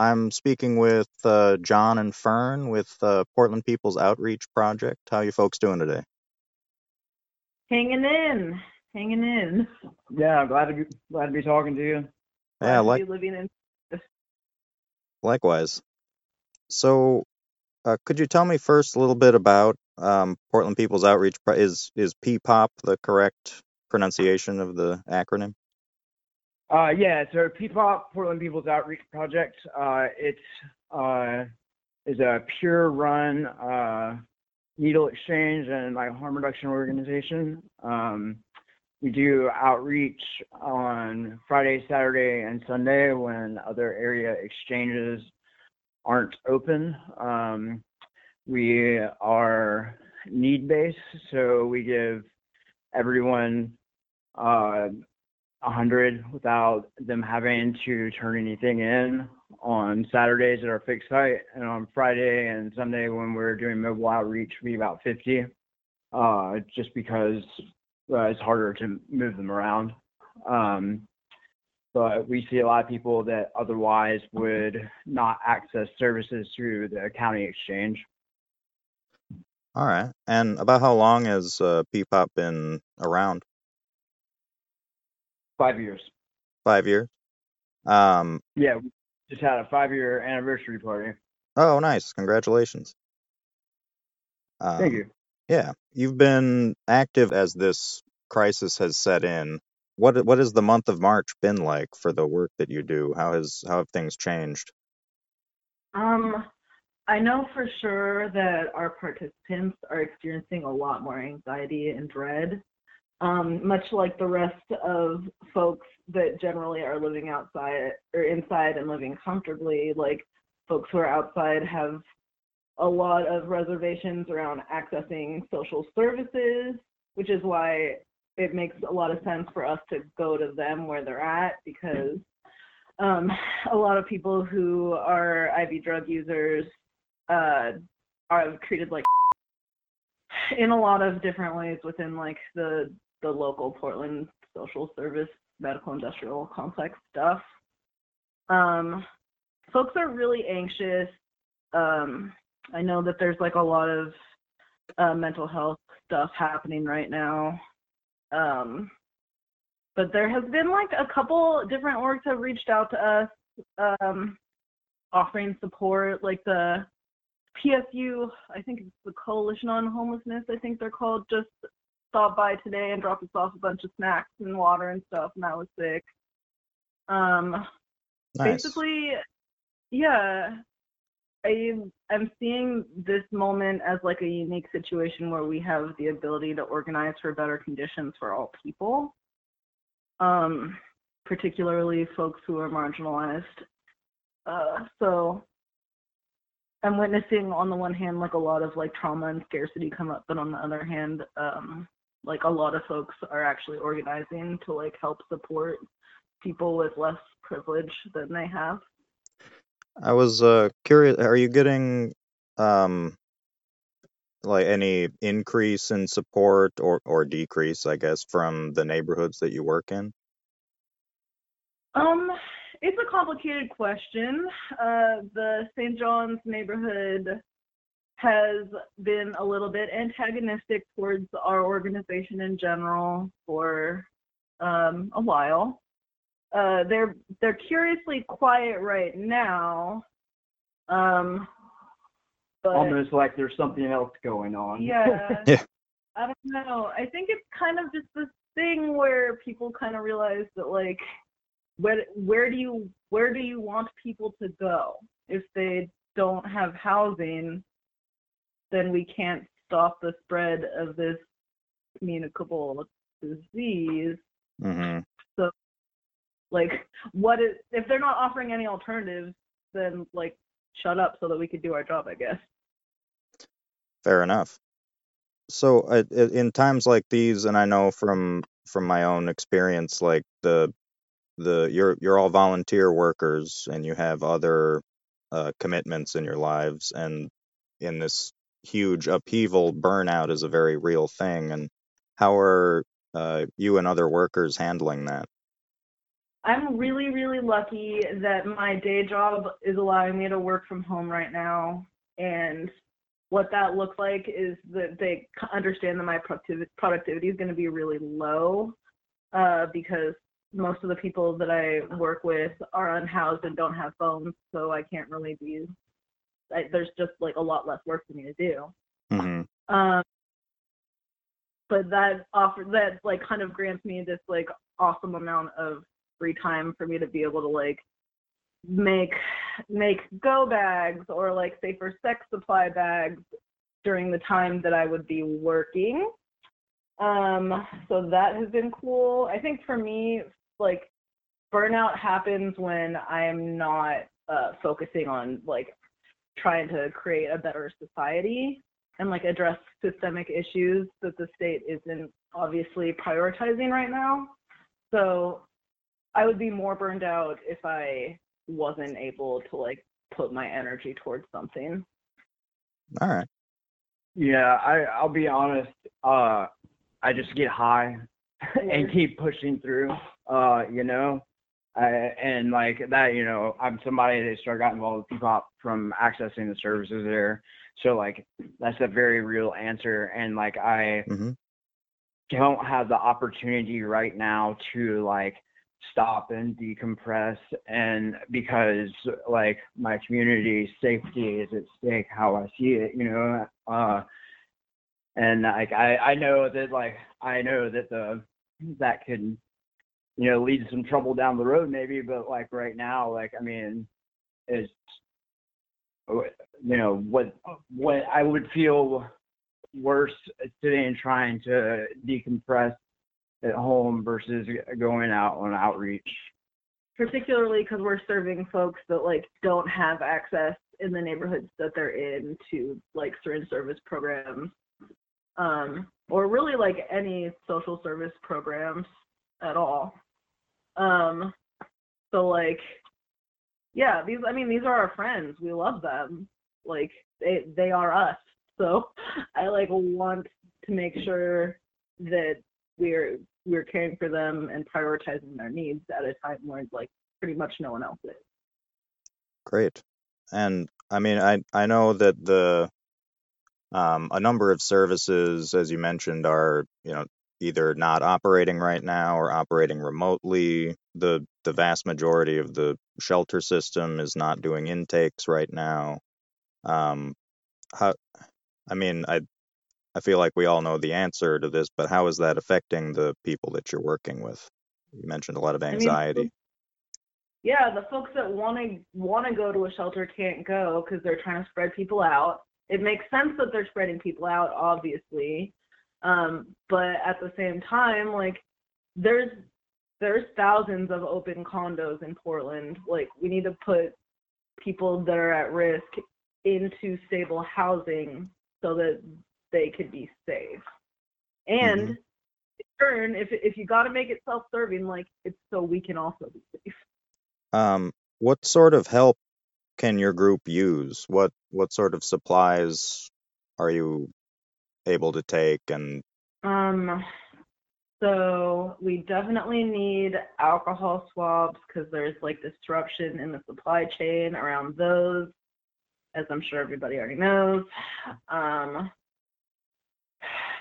I'm speaking with uh, John and Fern with uh, Portland People's Outreach Project. How you folks doing today? Hanging in, hanging in. Yeah, glad to be glad to be talking to you. Glad Yeah, to like be living in. likewise. So, uh, could you tell me first a little bit about um, Portland People's Outreach? Pro- is is PPOP the correct pronunciation of the acronym? Uh, yeah, so PPOP, Portland People's Outreach Project, uh, it's uh, is a peer run uh, needle exchange and like harm reduction organization. Um, we do outreach on Friday, Saturday, and Sunday when other area exchanges aren't open. Um, we are need based, so we give everyone uh, 100 without them having to turn anything in on Saturdays at our fixed site, and on Friday and Sunday when we're doing mobile outreach, we about 50, uh, just because uh, it's harder to move them around. Um, but we see a lot of people that otherwise would not access services through the county exchange. All right. And about how long has uh, PPOP been around? Five years. Five years. Um, Yeah, we just had a five-year anniversary party. oh, nice. Congratulations. Thank Um, you. yeah, you've been active as this crisis has set in. What what has the month of March been like for the work that you do? How has how have things changed? Um, I know for sure that our participants are experiencing a lot more anxiety and dread. Um, much like the rest of folks that generally are living outside or inside and living comfortably, like folks who are outside have a lot of reservations around accessing social services, which is why it makes a lot of sense for us to go to them where they're at because um, a lot of people who are IV drug users uh, are treated like in a lot of different ways within like the the local Portland social service medical industrial complex stuff. Um, folks are really anxious. Um, I know that there's like a lot of uh, mental health stuff happening right now. Um, but there has been like a couple different orgs have reached out to us um, offering support, like the PSU, I think it's the Coalition on Homelessness, I think they're called, just stopped by today and dropped us off a bunch of snacks and water and stuff, and that was sick. Um, Nice. basically, yeah, I I'm seeing this moment as like a unique situation where we have the ability to organize for better conditions for all people, um, particularly folks who are marginalized. Uh, so I'm witnessing on the one hand like a lot of like trauma and scarcity come up, but on the other hand, um, like a lot of folks are actually organizing to like help support people with less privilege than they have. I was uh curious, are you getting um like any increase in support or or decrease, I guess, from the neighborhoods that you work in? Um, it's a complicated question. Uh, the St. John's neighborhood has been a little bit antagonistic towards our organization in general for um, a while. Uh, they're they're curiously quiet right now. Um, but Almost like there's something else going on. yeah. Yeah. I don't know. I think it's kind of just this thing where people kind of realize that like where where do you where do you want people to go if they don't have housing then we can't stop the spread of this communicable disease. Hmm so like what is if they're not offering any alternatives then like shut up so that we could do our job i guess. Fair enough. So, uh, in times like these, and I know from from my own experience, like the the you're you're all volunteer workers, and you have other uh, commitments in your lives, and in this huge upheaval, burnout is a very real thing. And how are uh, you and other workers handling that? I'm really, really lucky that my day job is allowing me to work from home right now. And what that looks like is that they understand that my productiv- productivity is going to be really low uh, because most of the people that I work with are unhoused and don't have phones, so I can't really be. I, there's just like a lot less work for me to do. hmm Um, but that offer that like kind of grants me this like awesome amount of free time for me to be able to like make make go bags or like safer sex supply bags during the time that I would be working. Um, so that has been cool. I think for me, like burnout happens when I'm not uh, focusing on like trying to create a better society and like address systemic issues that the state isn't obviously prioritizing right now. So I would be more burned out if I wasn't able to like put my energy towards something. All right. Yeah, I I'll be honest. Uh, I just get high and keep pushing through. Uh, you know, I, and like that, you know, I'm somebody that started got involved with P-pop from accessing the services there. So like that's a very real answer, and like I hmm don't have the opportunity right now to like stop and decompress. And because like my community safety is at stake how i see it you know uh and like i i know that like i know that the that could you know lead to some trouble down the road maybe but like right now like i mean it's you know what what i would feel worse sitting and trying to decompress at home versus going out on outreach. particularly because we're serving folks that like don't have access in the neighborhoods that they're in to like certain service programs um, or really like any social service programs at all um, so like yeah these i mean these are our friends we love them like they they are us so i like want to make sure that we're we're caring for them and prioritizing their needs at a time where like pretty much no one else is. Great. And I mean, I I know that the um, a number of services, as you mentioned, are you know either not operating right now or operating remotely. The the vast majority of the shelter system is not doing intakes right now. Um, how? I mean, I I feel like we all know the answer to this, but how is that affecting the people that you're working with? You mentioned a lot of I mean, anxiety. Yeah, the folks that want to want to go to a shelter can't go because they're trying to spread people out. It makes sense that they're spreading people out, obviously, um, but at the same time, like there's there's thousands of open condos in Portland. Like we need to put people that are at risk into stable housing so that they could be safe. And Mhm. in turn, if if you got to make it self-serving, like it's so we can also be safe. Um, what sort of help can your group use? What what sort of supplies are you able to take? And Um, so we definitely need alcohol swabs because there's like disruption in the supply chain around those, as I'm sure everybody already knows. Um,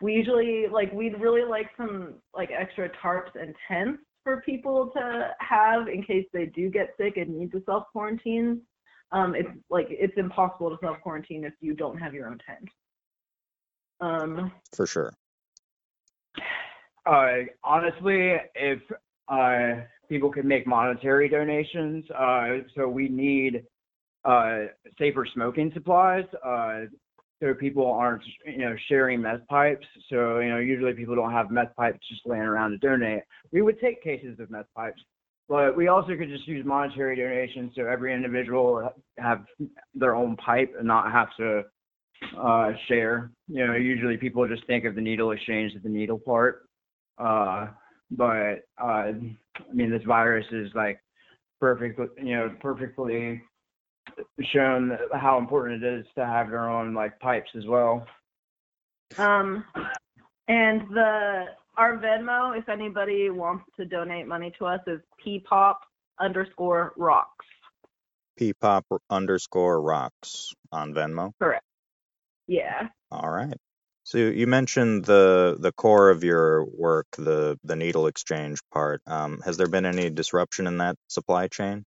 we usually like we'd really like some like extra tarps and tents for people to have in case they do get sick and need to self quarantine. Um, it's like it's impossible to self quarantine if you don't have your own tent. Um, for sure. Uh, honestly, if uh, people could make monetary donations, uh, so we need uh, safer smoking supplies. Uh, so people aren't, you know, sharing meth pipes. So you know, usually people don't have meth pipes just laying around to donate. We would take cases of meth pipes, but we also could just use monetary donations so every individual have their own pipe and not have to uh, share. You know, usually people just think of the needle exchange as the needle part. Uh, but uh, I mean, this virus is like perfectly, you know, perfectly shown how important it is to have your own like pipes as well. Um, and the our Venmo, if anybody wants to donate money to us, is ppop underscore rocks. Ppop underscore rocks on Venmo. Correct. Yeah. All right. So you mentioned the the core of your work, the the needle exchange part. Um, has there been any disruption in that supply chain?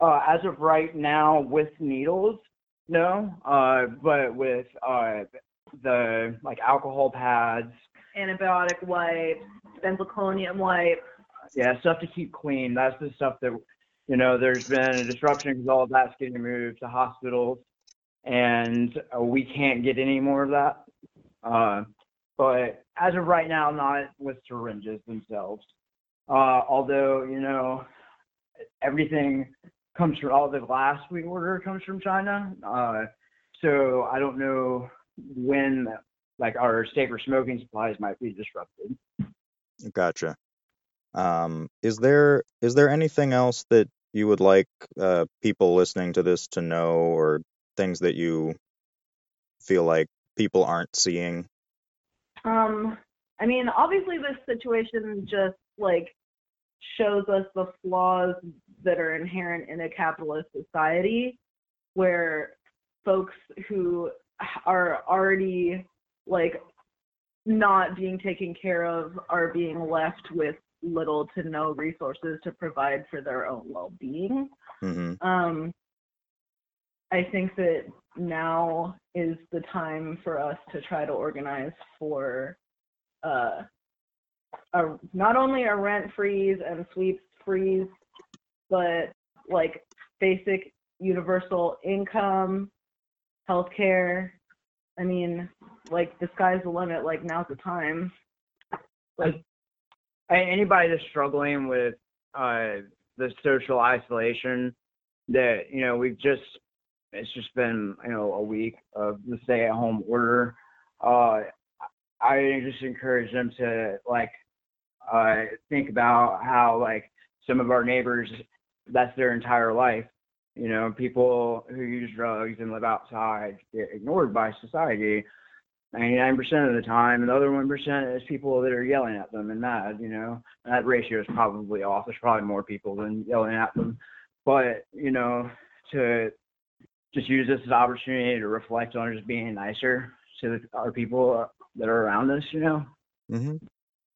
Uh, as of right now, with needles, no. Uh, but with uh, the like alcohol pads, Antibiotic wipes, benzalkonium wipes. yeah, stuff to keep clean. That's the stuff that you know. There's been a disruption because all of that's getting moved to hospitals, and uh, we can't get any more of that. Uh, but as of right now, not with syringes themselves. Uh, although you know, everything comes from all the glass we order comes from China. Uh, so I don't know when like our safer smoking supplies might be disrupted. Gotcha. Um, is there is there anything else that you would like uh, people listening to this to know, or things that you feel like people aren't seeing? Um, I mean, obviously, this situation just like shows us the flaws that are inherent in a capitalist society where folks who are already like not being taken care of are being left with little to no resources to provide for their own well-being. hmm Um, I think that now is the time for us to try to organize for uh, a, not only a rent freeze and sweeps freeze, but like basic universal income, healthcare. I mean, like the sky's the limit. Like now's the time. Like, Anybody that's struggling with uh, the social isolation that you know we've just it's just been you know a week of the stay-at-home order. Uh, I just encourage them to like uh, think about how like some of our neighbors that's their entire life. You know, people who use drugs and live outside get ignored by society 99% of the time, and the other 1% is people that are yelling at them and mad, you know. And that ratio is probably off. There's probably more people than yelling at them. But, you know, to just use this as an opportunity to reflect on just being nicer to our people that are around us, you know. hmm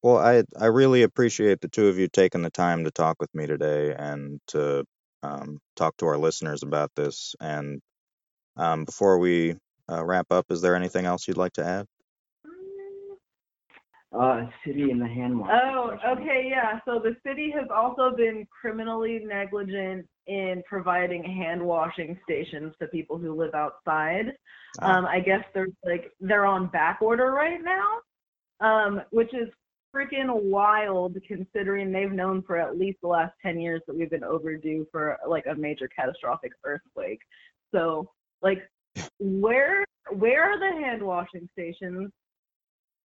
Well, I I really appreciate the two of you taking the time to talk with me today and to um, talk to our listeners about this. And um, before we uh, wrap up, is there anything else you'd like to add? Uh, city in the hand wash. Oh, okay, yeah. So the city has also been criminally negligent in providing hand washing stations to people who live outside. Ah. Um, I guess they're like they're on back order right now, um, which is freaking wild considering they've known for at least the last 10 years that we've been overdue for like a major catastrophic earthquake. So, like, where where are the hand washing stations?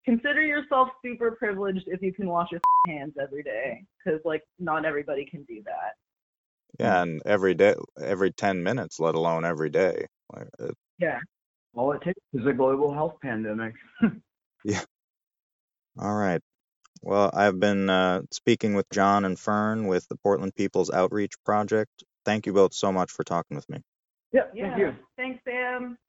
Consider yourself super privileged if you can wash your hands every day, because like not everybody can do that. Yeah, and every day, every 10 minutes, let alone every day. Yeah. All it takes is a global health pandemic. Yeah. All right. Well, I've been uh, speaking with John and Fern with the Portland People's Outreach Project. Thank you both so much for talking with me. yeah, Yeah. thank you. Thanks, Sam.